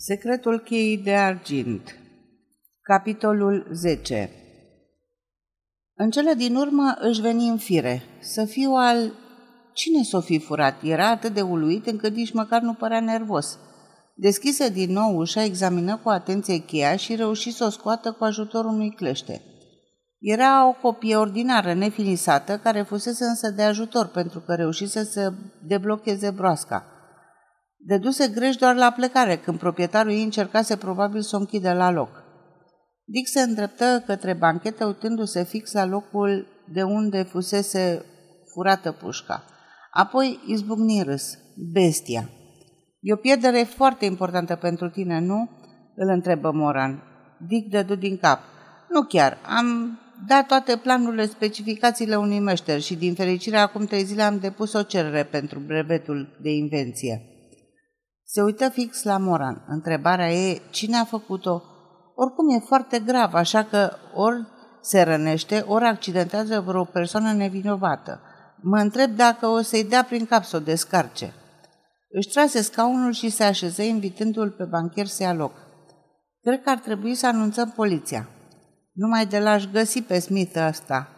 Secretul cheii de argint Capitolul 10 În cele din urmă își veni în fire. Să fiu al... Cine s-o fi furat? Era atât de uluit încât nici măcar nu părea nervos. Deschise din nou ușa, examină cu atenție cheia și reuși să o scoată cu ajutorul unui clește. Era o copie ordinară, nefinisată, care fusese însă de ajutor pentru că reușise să deblocheze broasca – Dăduse greș doar la plecare, când proprietarul ei încercase probabil să o închidă la loc. Dick se îndreptă către banchetă, uitându-se fix la locul de unde fusese furată pușca. Apoi izbucni râs. Bestia. E o pierdere foarte importantă pentru tine, nu? Îl întrebă Moran. Dick dădu din cap. Nu chiar. Am dat toate planurile, specificațiile unui meșter și din fericire acum trei zile am depus o cerere pentru brevetul de invenție. Se uită fix la Moran. Întrebarea e cine a făcut-o? Oricum e foarte grav, așa că ori se rănește, ori accidentează vreo persoană nevinovată. Mă întreb dacă o să-i dea prin cap să o descarce. Își trase scaunul și se așeză invitându-l pe bancher să ia loc. Cred că ar trebui să anunțăm poliția. Numai de l-aș găsi pe Smith ăsta.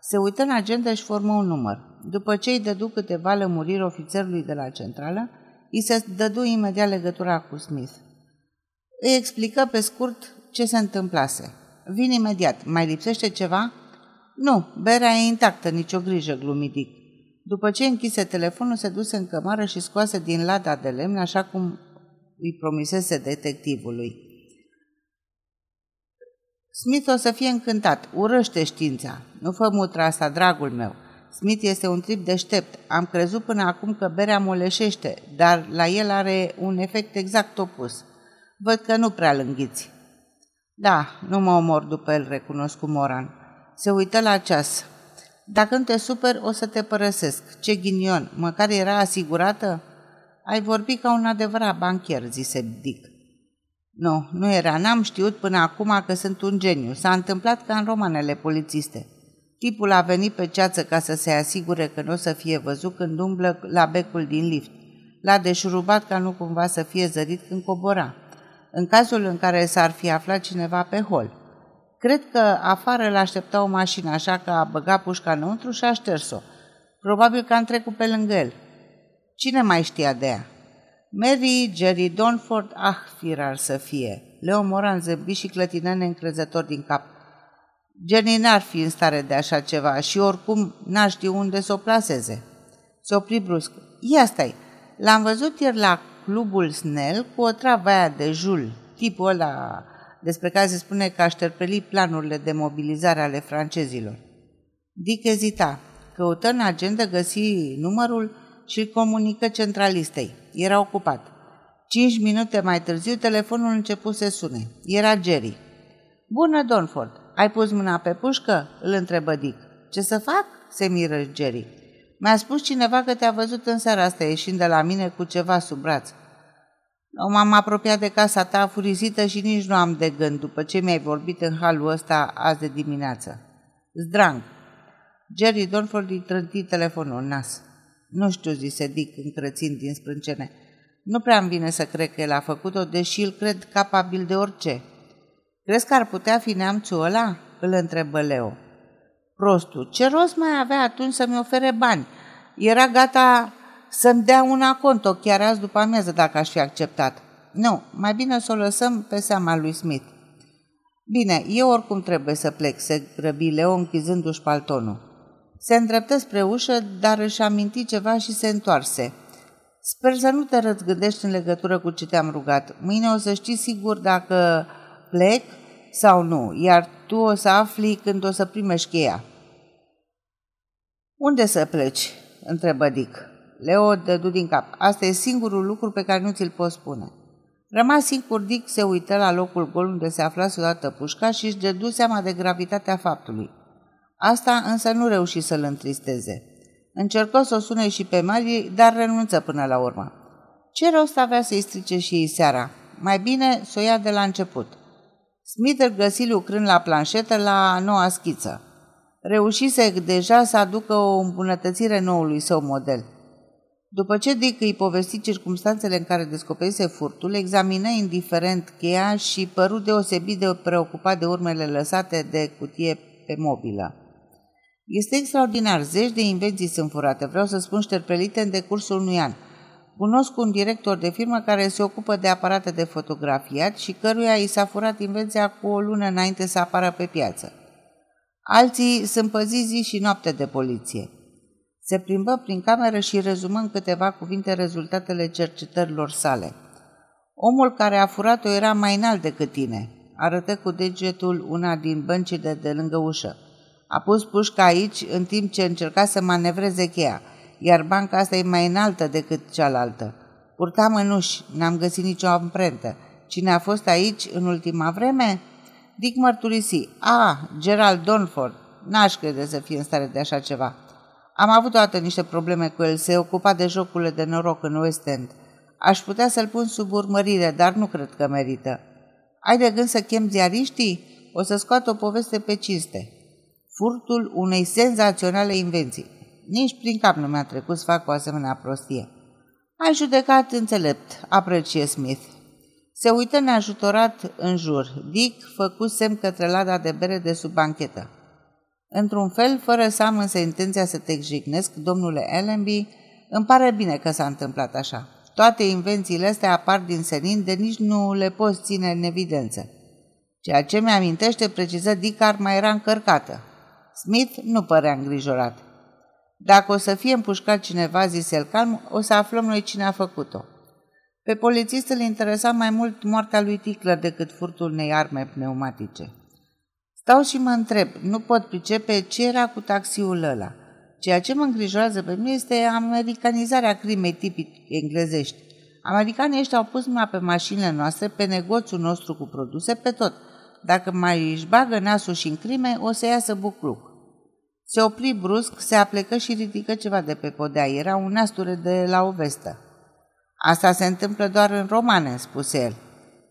Se uită în agenda și formă un număr. După ce îi dădu câteva lămuriri ofițerului de la centrală, îi se dădu imediat legătura cu Smith. Îi explică pe scurt ce se întâmplase. Vin imediat. Mai lipsește ceva? Nu, berea e intactă, nicio grijă, glumidic. După ce închise telefonul, se duse în cămară și scoase din lada de lemn, așa cum îi promisese detectivului. Smith o să fie încântat. Urăște știința. Nu fă mutra asta, dragul meu. Smith este un trip deștept. Am crezut până acum că berea moleșește, dar la el are un efect exact opus. Văd că nu prea lânghiți. Da, nu mă omor după el, recunosc cu Moran. Se uită la ceas. Dacă nu te super, o să te părăsesc. Ce ghinion, măcar era asigurată? Ai vorbit ca un adevărat bancher, zise Dick. Nu, nu era. N-am știut până acum că sunt un geniu. S-a întâmplat ca în romanele polițiste. Tipul a venit pe ceață ca să se asigure că nu o să fie văzut când umblă la becul din lift. L-a deșurubat ca nu cumva să fie zărit când cobora. În cazul în care s-ar fi aflat cineva pe hol. Cred că afară l-aștepta o mașină, așa că a băgat pușca înăuntru și a șters-o. Probabil că am trecut pe lângă el. Cine mai știa de ea? Mary, Jerry Donford, ah, firar să fie. Leo Moran zâmbi și clătină neîncrezător din cap. Jenny n-ar fi în stare de așa ceva și oricum n-ar ști unde să o plaseze. Se opri brusc. Ia stai, l-am văzut ieri la clubul Snell cu o travă aia de jul, tipul ăla despre care se spune că a șterpelit planurile de mobilizare ale francezilor. Dick ezita. Căută în agenda, găsi numărul și îl comunică centralistei. Era ocupat. Cinci minute mai târziu, telefonul început să sune. Era Jerry. Bună, Donford! Ai pus mâna pe pușcă?" îl întrebă Dick. Ce să fac?" se miră Jerry. Mi-a spus cineva că te-a văzut în seara asta ieșind de la mine cu ceva sub braț. Nu m-am apropiat de casa ta furisită și nici nu am de gând după ce mi-ai vorbit în halul ăsta azi de dimineață. Zdrang. Jerry Donford îi trânti telefonul în nas. Nu știu, zise Dick încrățind din sprâncene. Nu prea îmi vine să cred că el a făcut-o, deși îl cred capabil de orice. Crezi că ar putea fi neamțul ăla?" îl întrebă Leo. Prostul, ce rost mai avea atunci să-mi ofere bani? Era gata să-mi dea una conto chiar azi după amiază dacă aș fi acceptat. Nu, mai bine să o lăsăm pe seama lui Smith. Bine, eu oricum trebuie să plec, se grăbi Leo închizându-și paltonul. Se îndreptă spre ușă, dar își aminti ceva și se întoarse. Sper să nu te răzgândești în legătură cu ce te-am rugat. Mâine o să știi sigur dacă plec sau nu, iar tu o să afli când o să primești cheia. Unde să pleci? întrebă Dick. Leo dădu din cap. Asta e singurul lucru pe care nu ți-l pot spune. Rămas singur, Dick se uită la locul gol unde se afla odată pușca și își dădu seama de gravitatea faptului. Asta însă nu reuși să-l întristeze. Încercă să o sune și pe Mary, dar renunță până la urmă. Ce rost avea să-i strice și ei seara? Mai bine să o ia de la început. Smith îl găsi lucrând la planșetă la noua schiță. Reușise deja să aducă o îmbunătățire noului său model. După ce Dick îi povesti circumstanțele în care descoperise furtul, examină indiferent cheia și păru deosebit de preocupat de urmele lăsate de cutie pe mobilă. Este extraordinar, zeci de invenții sunt furate, vreau să spun șterpelite în decursul unui an. Cunosc un director de firmă care se ocupă de aparate de fotografiat și căruia i s-a furat invenția cu o lună înainte să apară pe piață. Alții sunt păziți zi și noapte de poliție. Se plimbă prin cameră și rezumă în câteva cuvinte rezultatele cercetărilor sale. Omul care a furat-o era mai înalt decât tine. Arătă cu degetul una din băncile de lângă ușă. A pus pușca aici în timp ce încerca să manevreze cheia, iar banca asta e mai înaltă decât cealaltă. Purta mânuși, n-am găsit nicio amprentă. Cine a fost aici în ultima vreme? Dick mărturisi. Ah, Gerald Donford. N-aș crede să fie în stare de așa ceva. Am avut toate niște probleme cu el, se ocupa de jocurile de noroc în West End. Aș putea să-l pun sub urmărire, dar nu cred că merită. Ai de gând să chem ziariștii? O să scoată o poveste pe cinste. Furtul unei senzaționale invenții. Nici prin cap nu mi-a trecut să fac o asemenea prostie. Ai judecat înțelept, aprecie Smith. Se uită neajutorat în jur. Dick făcu semn către lada de bere de sub banchetă. Într-un fel, fără să am însă intenția să te jignesc, domnule Allenby, îmi pare bine că s-a întâmplat așa. Toate invențiile astea apar din senin, de nici nu le poți ține în evidență. Ceea ce mi-amintește, preciză Dick, arma era încărcată. Smith nu părea îngrijorat. Dacă o să fie împușcat cineva, zise el calm, o să aflăm noi cine a făcut-o. Pe polițist îl interesa mai mult moartea lui Tickler decât furtul unei arme pneumatice. Stau și mă întreb, nu pot pricepe ce era cu taxiul ăla. Ceea ce mă îngrijorează pe mine este americanizarea crimei tipic englezești. Americanii ăștia au pus mâna pe mașinile noastre, pe negoțul nostru cu produse, pe tot. Dacă mai își bagă nasul și în crime, o să iasă bucluc. Se opri brusc, se aplecă și ridică ceva de pe podea. Era un nasture de la o vestă. Asta se întâmplă doar în romane, spuse el.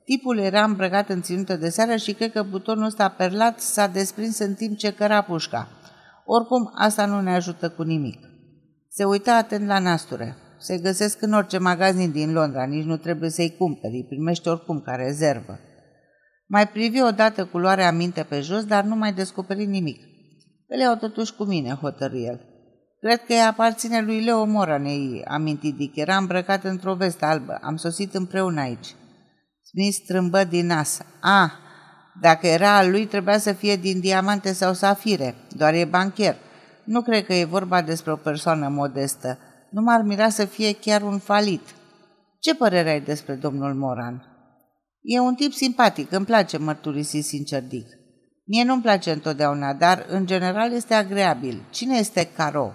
Tipul era îmbrăcat în ținută de seară și cred că butonul ăsta perlat s-a desprins în timp ce căra pușca. Oricum, asta nu ne ajută cu nimic. Se uita atent la nasture. Se găsesc în orice magazin din Londra, nici nu trebuie să-i cumperi, îi primești oricum ca rezervă. Mai privi odată culoarea minte pe jos, dar nu mai descoperi nimic. Le iau totuși cu mine, hotărâ el. Cred că aparține lui Leo Moranei, amintit Dick. Era îmbrăcat într-o vestă albă. Am sosit împreună aici. Smith strâmbă din nas. Ah, dacă era al lui, trebuia să fie din diamante sau safire. Doar e bancher. Nu cred că e vorba despre o persoană modestă. Nu m-ar mira să fie chiar un falit. Ce părere ai despre domnul Moran? E un tip simpatic, îmi place mărturisi sincer Dick. Mie nu-mi place întotdeauna, dar în general este agreabil. Cine este Caro?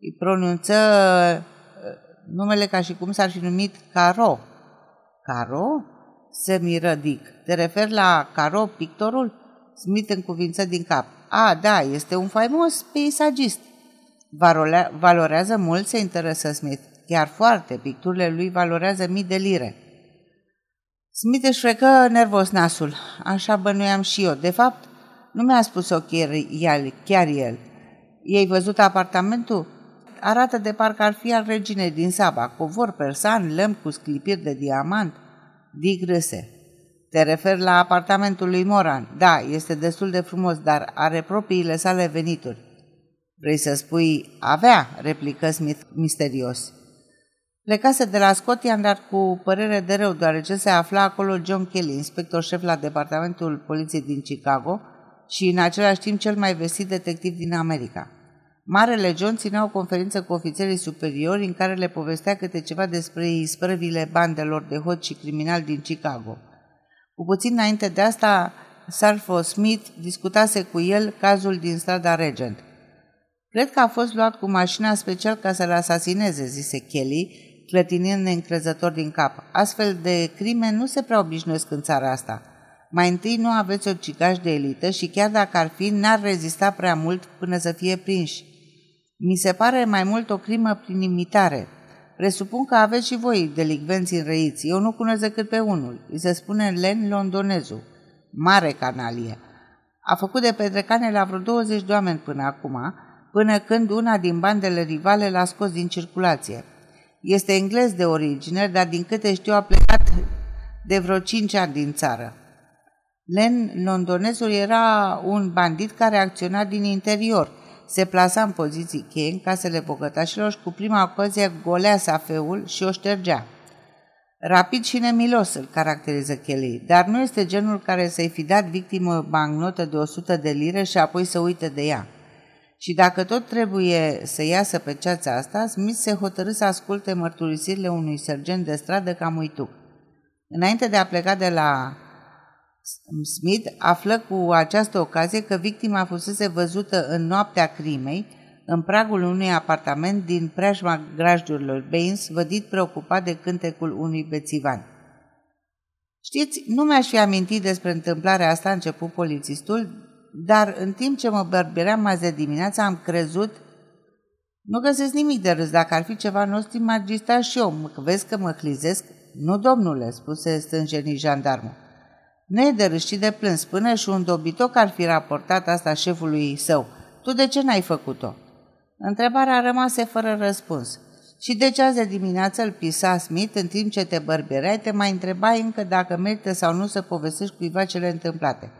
Îi pronunță uh, numele ca și cum s-ar fi numit Caro. Caro? Se miră Dick. Te referi la Caro, pictorul? Smith încuvință din cap. A, da, este un faimos peisagist. Valorează mult, se interesă Smith. Chiar foarte, picturile lui valorează mii de lire. Smith își frecă nervos nasul. Așa bănuiam și eu. De fapt, nu mi-a spus-o chiar el. Chiar el. Ei văzut apartamentul? Arată de parcă ar fi al reginei din Saba, covor persan, lăm cu sclipiri de diamant. Dick râse. Te referi la apartamentul lui Moran. Da, este destul de frumos, dar are propriile sale venituri. Vrei să spui avea, replică Smith misterios. Plecase de la Scotland, dar cu părere de rău, deoarece se afla acolo John Kelly, inspector șef la Departamentul Poliției din Chicago și în același timp cel mai vestit detectiv din America. Marele John ținea o conferință cu ofițerii superiori în care le povestea câte ceva despre isprăvile bandelor de hot și criminali din Chicago. Cu puțin înainte de asta, Sarfo Smith discutase cu el cazul din strada Regent. Cred că a fost luat cu mașina special ca să-l asasineze, zise Kelly, clătinind neîncrezător din cap. Astfel de crime nu se prea obișnuiesc în țara asta. Mai întâi nu aveți o cicaș de elită și chiar dacă ar fi, n-ar rezista prea mult până să fie prinși. Mi se pare mai mult o crimă prin imitare. Presupun că aveți și voi delicvenți înrăiți. Eu nu cunosc decât pe unul. Îi se spune Len Londonezu. Mare canalie. A făcut de petrecane la vreo 20 de oameni până acum, până când una din bandele rivale l-a scos din circulație. Este englez de origine, dar din câte știu a plecat de vreo cinci ani din țară. Len, londonezul, era un bandit care acționa din interior. Se plasa în poziții cheie în casele bogătașilor și cu prima ocazie golea safeul și o ștergea. Rapid și nemilos îl caracterizează Kelly, dar nu este genul care să-i fi dat victimă bancnotă de 100 de lire și apoi să uite de ea. Și dacă tot trebuie să iasă pe ceața asta, Smith se hotărâ să asculte mărturisirile unui sergent de stradă cam uituc. Înainte de a pleca de la Smith, află cu această ocazie că victima fusese văzută în noaptea crimei, în pragul unui apartament din preajma grajdurilor Baines, vădit preocupat de cântecul unui bețivan. Știți, nu mi-aș fi amintit despre întâmplarea asta, a început polițistul, dar în timp ce mă bărbeream azi de dimineață, am crezut nu găsesc nimic de râs. Dacă ar fi ceva nostru, magista și eu. Vezi că mă clizesc? Nu, domnule, spuse stânjenii jandarmul. Nu e de râs, ci de plâns. Până și un dobitoc ar fi raportat asta șefului său. Tu de ce n-ai făcut-o? Întrebarea rămase fără răspuns. Și de ce azi de dimineață îl pisa Smith în timp ce te bărberai, te mai întrebai încă dacă merită sau nu să povestești cuiva cele întâmplate.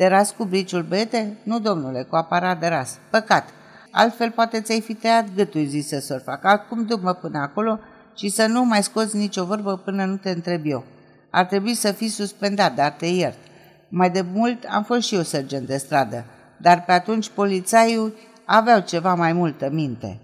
Te ras cu briciul bete? Nu, domnule, cu aparat de ras. Păcat. Altfel poate ți-ai fi tăiat gâtul, zise sorfac. Acum du-mă până acolo și să nu mai scoți nicio vorbă până nu te întreb eu. Ar trebui să fii suspendat, dar te iert. Mai de mult am fost și eu sergent de stradă, dar pe atunci polițaiul aveau ceva mai multă minte.